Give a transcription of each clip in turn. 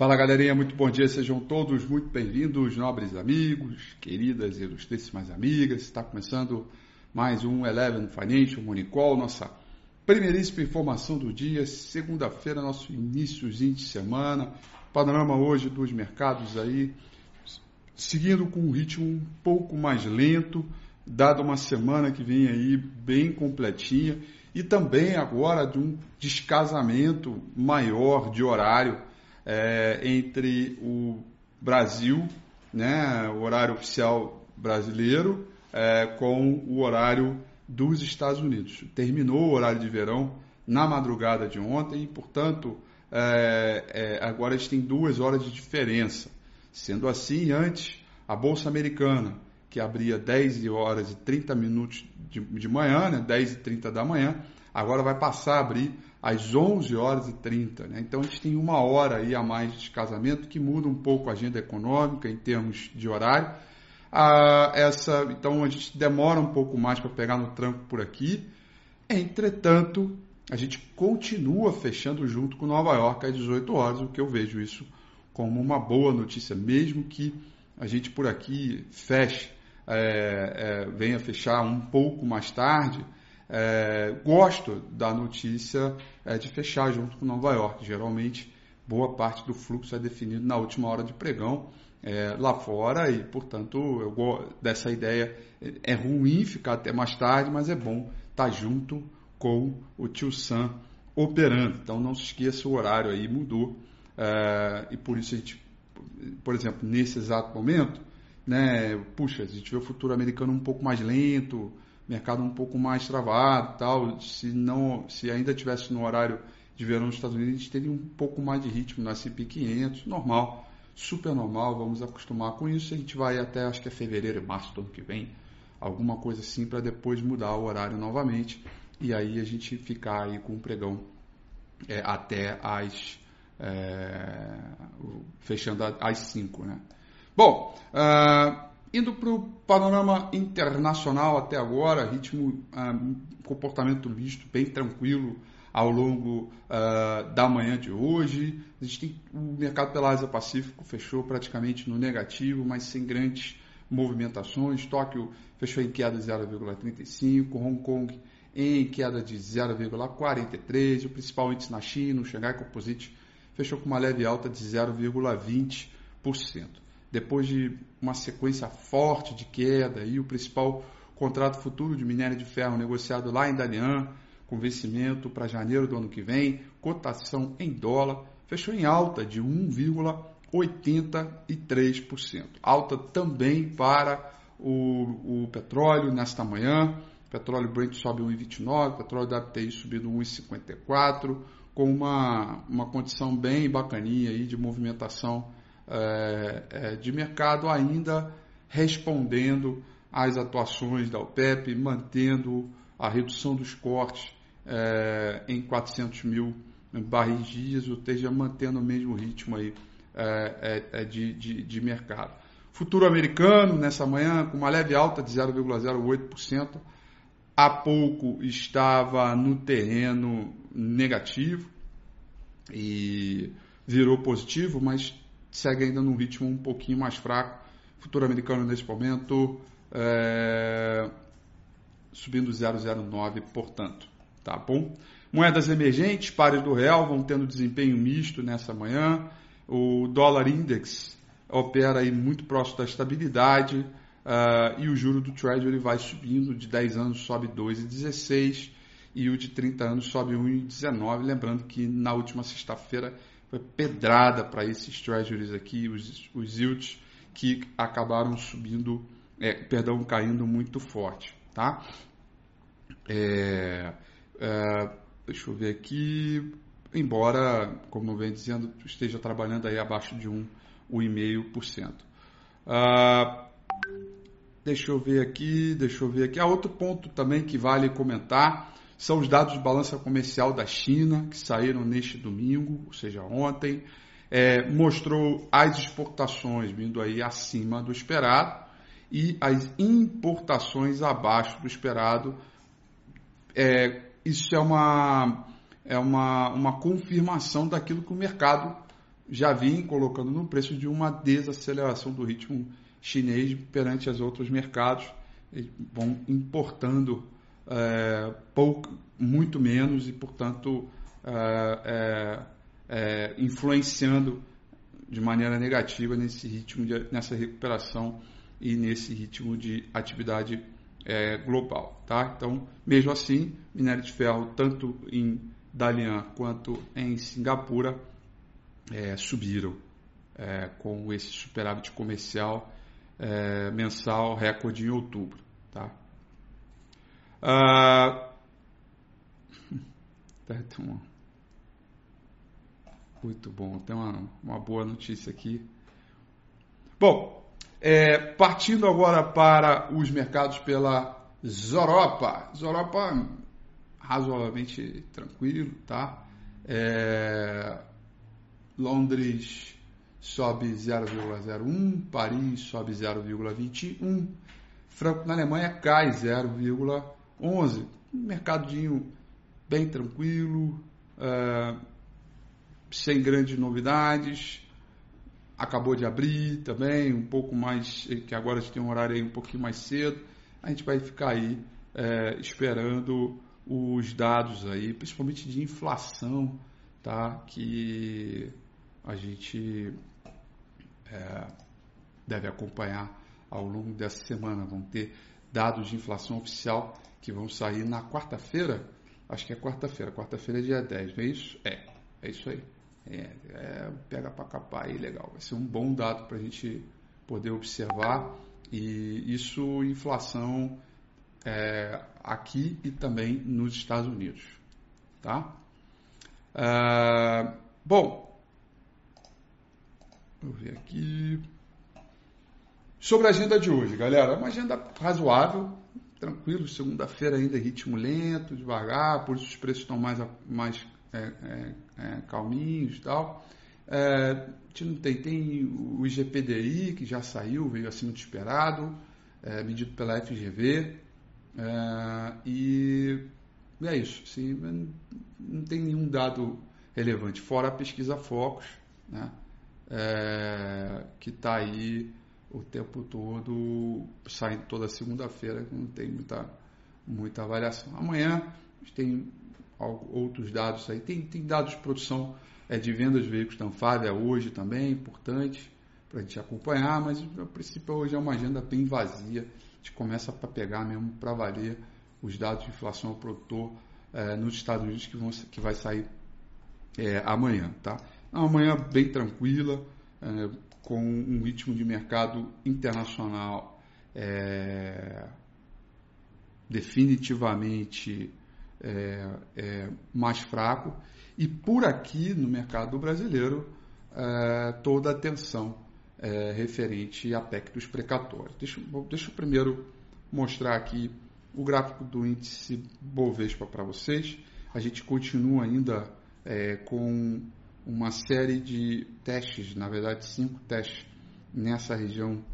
Fala galerinha, muito bom dia, sejam todos muito bem-vindos, nobres amigos, queridas e ilustríssimas amigas. Está começando mais um Eleven Financial Morning Call, nossa primeiríssima informação do dia, segunda-feira, nosso iníciozinho de semana. Panorama hoje dos mercados aí, seguindo com um ritmo um pouco mais lento, dada uma semana que vem aí bem completinha e também agora de um descasamento maior de horário é, entre o Brasil, né, o horário oficial brasileiro, é, com o horário dos Estados Unidos. Terminou o horário de verão na madrugada de ontem e, portanto, é, é agora a gente tem duas horas de diferença. Sendo assim, antes, a Bolsa Americana, que abria 10 horas e 30 minutos de, de manhã, né, 10 e 30 da manhã, agora vai passar a abrir às 11 horas e 30. Né? Então a gente tem uma hora aí a mais de casamento que muda um pouco a agenda econômica em termos de horário. Ah, essa, então a gente demora um pouco mais para pegar no tranco por aqui. Entretanto, a gente continua fechando junto com Nova York às 18 horas, o que eu vejo isso como uma boa notícia, mesmo que a gente por aqui feche, é, é, venha fechar um pouco mais tarde é, gosto da notícia é, de fechar junto com Nova York. Geralmente, boa parte do fluxo é definido na última hora de pregão é, lá fora e, portanto, eu gosto dessa ideia. É ruim ficar até mais tarde, mas é bom estar junto com o tio Sam operando. Então, não se esqueça, o horário aí mudou é, e por isso a gente, por exemplo, nesse exato momento, né, puxa, a gente vê o futuro americano um pouco mais lento, mercado um pouco mais travado tal. Se não, se ainda tivesse no horário de verão nos Estados Unidos, a gente teria um pouco mais de ritmo na S&P 500, normal, super normal, vamos acostumar com isso. A gente vai até, acho que é fevereiro, março do ano que vem, alguma coisa assim, para depois mudar o horário novamente e aí a gente ficar aí com o pregão é, até as é, fechando às 5, né? Bom, uh, Indo para o panorama internacional até agora, ritmo, ah, comportamento misto bem tranquilo ao longo ah, da manhã de hoje. A gente tem, o mercado pela Ásia Pacífico fechou praticamente no negativo, mas sem grandes movimentações. Tóquio fechou em queda de 0,35, Hong Kong em queda de 0,43, o principal índice na China, o Shanghai Composite, fechou com uma leve alta de 0,20% depois de uma sequência forte de queda e o principal contrato futuro de minério de ferro negociado lá em Dalian, com vencimento para janeiro do ano que vem, cotação em dólar, fechou em alta de 1,83%. Alta também para o, o petróleo nesta manhã. Petróleo Brent sobe 1,29, petróleo WTI subindo 1,54, com uma, uma condição bem bacaninha aí de movimentação é, é, de mercado ainda respondendo às atuações da OPEP, mantendo a redução dos cortes é, em 400 mil barris dias, ou seja, mantendo o mesmo ritmo aí, é, é, é, de, de, de mercado. Futuro americano, nessa manhã, com uma leve alta de 0,08%, há pouco estava no terreno negativo e virou positivo, mas segue ainda num ritmo um pouquinho mais fraco. Futuro americano nesse momento é, subindo 0,09, portanto. Tá bom? Moedas emergentes, pares do real, vão tendo desempenho misto nessa manhã. O dólar index opera aí muito próximo da estabilidade uh, e o juro do Treasury vai subindo, de 10 anos sobe 2,16 e o de 30 anos sobe 1,19. Lembrando que na última sexta-feira foi pedrada para esses treasuries aqui, os, os yields que acabaram subindo, é, perdão, caindo muito forte, tá? É, é, deixa eu ver aqui, embora, como eu venho dizendo, esteja trabalhando aí abaixo de 1,5%. Ah, deixa eu ver aqui, deixa eu ver aqui. Há outro ponto também que vale comentar são os dados de balança comercial da China, que saíram neste domingo, ou seja, ontem. É, mostrou as exportações vindo aí acima do esperado e as importações abaixo do esperado. É, isso é uma, é uma, uma confirmação daquilo que o mercado já vim colocando no preço de uma desaceleração do ritmo chinês perante os outros mercados. Eles vão importando é, pouco, muito menos e, portanto, é, é, influenciando de maneira negativa nesse ritmo, de, nessa recuperação e nesse ritmo de atividade é, global. Tá? Então, mesmo assim, minério de ferro, tanto em Dalian quanto em Singapura, é, subiram é, com esse superávit comercial é, mensal recorde em outubro. Ah, muito bom, tem uma, uma boa notícia aqui. Bom, é, partindo agora para os mercados pela Zoropa. Zoropa razoavelmente tranquilo, tá? É, Londres sobe 0,01, Paris sobe 0,21, Franco na Alemanha cai 0,11. mercadinho bem tranquilo, é, sem grandes novidades acabou de abrir também, um pouco mais, que agora a gente tem um horário aí um pouquinho mais cedo. A gente vai ficar aí é, esperando os dados aí, principalmente de inflação, tá? Que a gente é, deve acompanhar ao longo dessa semana. Vão ter dados de inflação oficial que vão sair na quarta-feira. Acho que é quarta-feira. Quarta-feira é dia 10, não é isso? É, é isso aí. É, é, pega para capar aí, legal. Vai ser um bom dado para a gente poder observar. E isso, inflação é, aqui e também nos Estados Unidos. Tá? É, bom, vou ver aqui. Sobre a agenda de hoje, galera, uma agenda razoável, tranquilo, segunda-feira ainda ritmo lento, devagar, por isso os preços estão mais, mais é, é, é, calminhos e tal. É, a gente não tem, tem o IGPDI, que já saiu, veio acima do esperado, é, medido pela FGV, é, e é isso. Assim, não tem nenhum dado relevante, fora a pesquisa Focus, né, é, que está aí o tempo todo, saindo toda segunda-feira, não tem muita, muita avaliação. Amanhã tem outros dados aí. Tem, tem dados de produção é, de vendas de veículos da Anfávia hoje também, importante para a gente acompanhar, mas a princípio hoje é uma agenda bem vazia. A gente começa para pegar mesmo para valer os dados de inflação ao produtor é, nos Estados Unidos que, vão, que vai sair é, amanhã. Tá? Amanhã bem tranquila, é, com um ritmo de mercado internacional é, definitivamente é, é, mais fraco e por aqui no mercado brasileiro é, toda a atenção é, referente à PEC dos precatórios. Deixa, deixa eu primeiro mostrar aqui o gráfico do índice Bovespa para vocês. A gente continua ainda é, com uma série de testes, na verdade cinco testes nessa região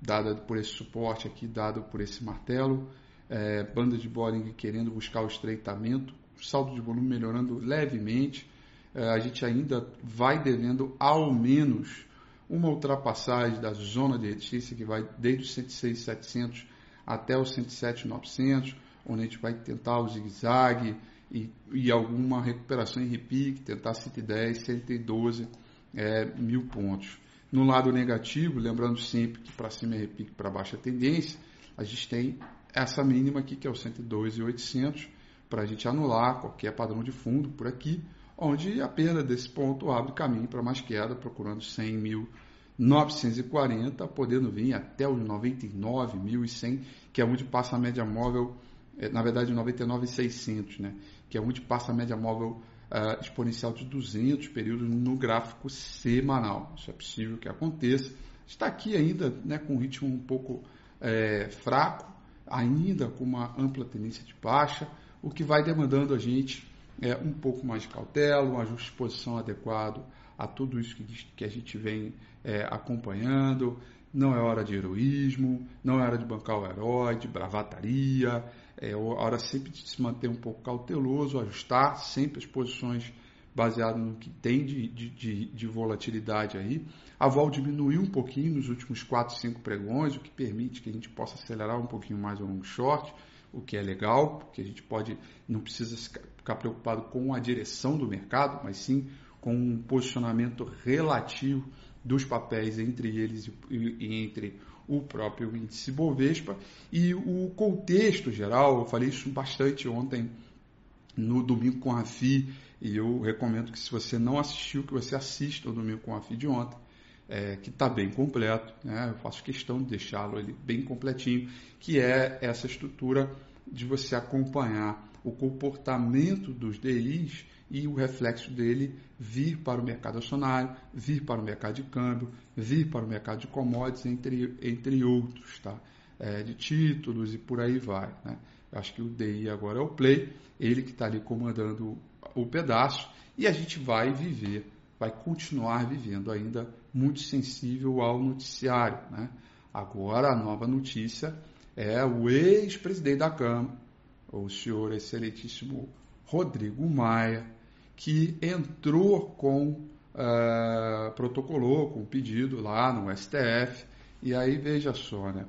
dada por esse suporte aqui, dado por esse martelo é, banda de Bollinger querendo buscar o estreitamento, saldo de volume melhorando levemente. É, a gente ainda vai devendo ao menos uma ultrapassagem da zona de resistência que vai desde os 106.700 até os 107.900, onde a gente vai tentar o zigue-zague e, e, alguma recuperação em repique, tentar 110, 112 é, mil pontos. No lado negativo, lembrando sempre que para cima é repique, para baixo é tendência, a gente tem essa mínima aqui, que é o 102,800, para a gente anular qualquer padrão de fundo por aqui, onde a perda desse ponto abre caminho para mais queda, procurando 100.940, podendo vir até os 99.100, que é onde passa a média móvel, é, na verdade 99.600, né? Que é onde passa a média móvel uh, exponencial de 200 períodos no gráfico semanal. Isso é possível que aconteça. Está aqui ainda né, com um ritmo um pouco é, fraco, ainda com uma ampla tendência de baixa, o que vai demandando a gente é, um pouco mais de cautela, um ajuste de posição adequado a tudo isso que, que a gente vem é, acompanhando. Não é hora de heroísmo, não é hora de bancar o herói, de bravataria, é hora sempre de se manter um pouco cauteloso, ajustar sempre as posições baseado no que tem de, de, de, de volatilidade aí. A vol diminuiu um pouquinho nos últimos 4, 5 pregões, o que permite que a gente possa acelerar um pouquinho mais o long short, o que é legal, porque a gente pode, não precisa ficar preocupado com a direção do mercado, mas sim com um posicionamento relativo dos papéis entre eles e, e entre o próprio índice Bovespa e o contexto geral, eu falei isso bastante ontem no domingo com a FI e eu recomendo que se você não assistiu, que você assista o Domingo com a FI de ontem, é, que está bem completo, né? eu faço questão de deixá-lo ele bem completinho, que é essa estrutura de você acompanhar o comportamento dos DIs e o reflexo dele vir para o mercado acionário, vir para o mercado de câmbio, vir para o mercado de commodities, entre, entre outros, tá? É, de títulos e por aí vai. Né? Acho que o DI agora é o play, ele que está ali comandando o pedaço e a gente vai viver, vai continuar vivendo ainda muito sensível ao noticiário. Né? Agora a nova notícia é o ex-presidente da Câmara, o senhor excelentíssimo Rodrigo Maia, que entrou com, uh, protocolou com pedido lá no STF. E aí veja só, né?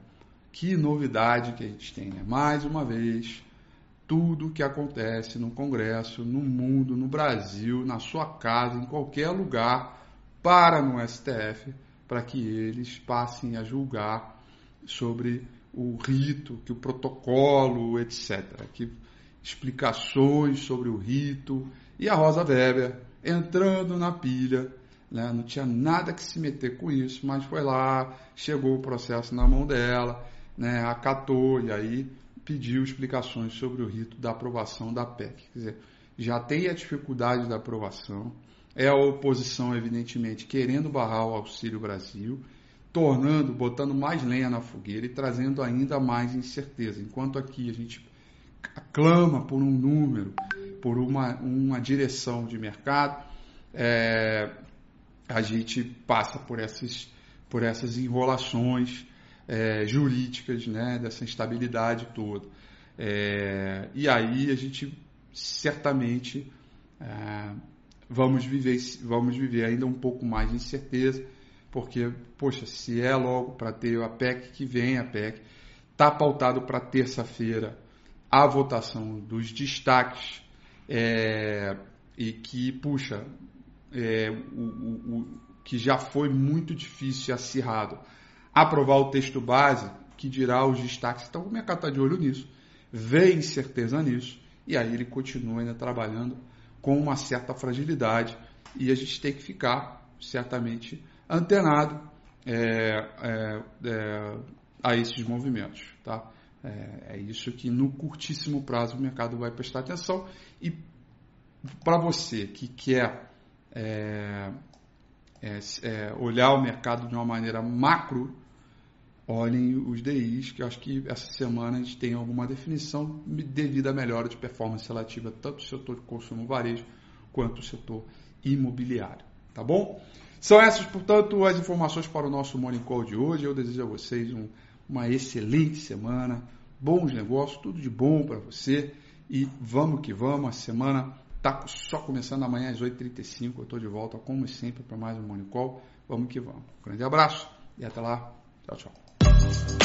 Que novidade que a gente tem, né? Mais uma vez, tudo que acontece no Congresso, no mundo, no Brasil, na sua casa, em qualquer lugar, para no STF, para que eles passem a julgar sobre o rito, que o protocolo, etc. Que explicações sobre o rito. E a Rosa Weber entrando na pilha, né? não tinha nada que se meter com isso, mas foi lá, chegou o processo na mão dela, né? acatou e aí pediu explicações sobre o rito da aprovação da PEC. Quer dizer, já tem a dificuldade da aprovação, é a oposição, evidentemente, querendo barrar o Auxílio Brasil, tornando, botando mais lenha na fogueira e trazendo ainda mais incerteza. Enquanto aqui a gente clama por um número, por uma, uma direção de mercado, é, a gente passa por essas, por essas enrolações é, jurídicas, né, dessa instabilidade toda. É, e aí a gente certamente é, vamos, viver, vamos viver ainda um pouco mais de incerteza, porque, poxa, se é logo para ter a PEC que vem, a PEC, está pautado para terça-feira a votação dos destaques é, e que, puxa, é, o, o, o, que já foi muito difícil e acirrado aprovar o texto base, que dirá os destaques. Então o mercado está de olho nisso, vê incerteza nisso, e aí ele continua ainda trabalhando com uma certa fragilidade, e a gente tem que ficar, certamente, antenado é, é, é, a esses movimentos. Tá? É, é, isso que no curtíssimo prazo o mercado vai prestar atenção, e para você que quer é, é, olhar o mercado de uma maneira macro, olhem os DIs, que eu acho que essa semana a gente tem alguma definição devido à melhora de performance relativa tanto do setor de consumo varejo quanto do setor imobiliário. Tá bom? São essas, portanto, as informações para o nosso Morning Call de hoje. Eu desejo a vocês um, uma excelente semana, bons negócios, tudo de bom para você. E vamos que vamos, a semana está só começando amanhã às 8h35. Eu estou de volta, como sempre, para mais um Morning Call. Vamos que vamos. Um grande abraço e até lá. Tchau, tchau.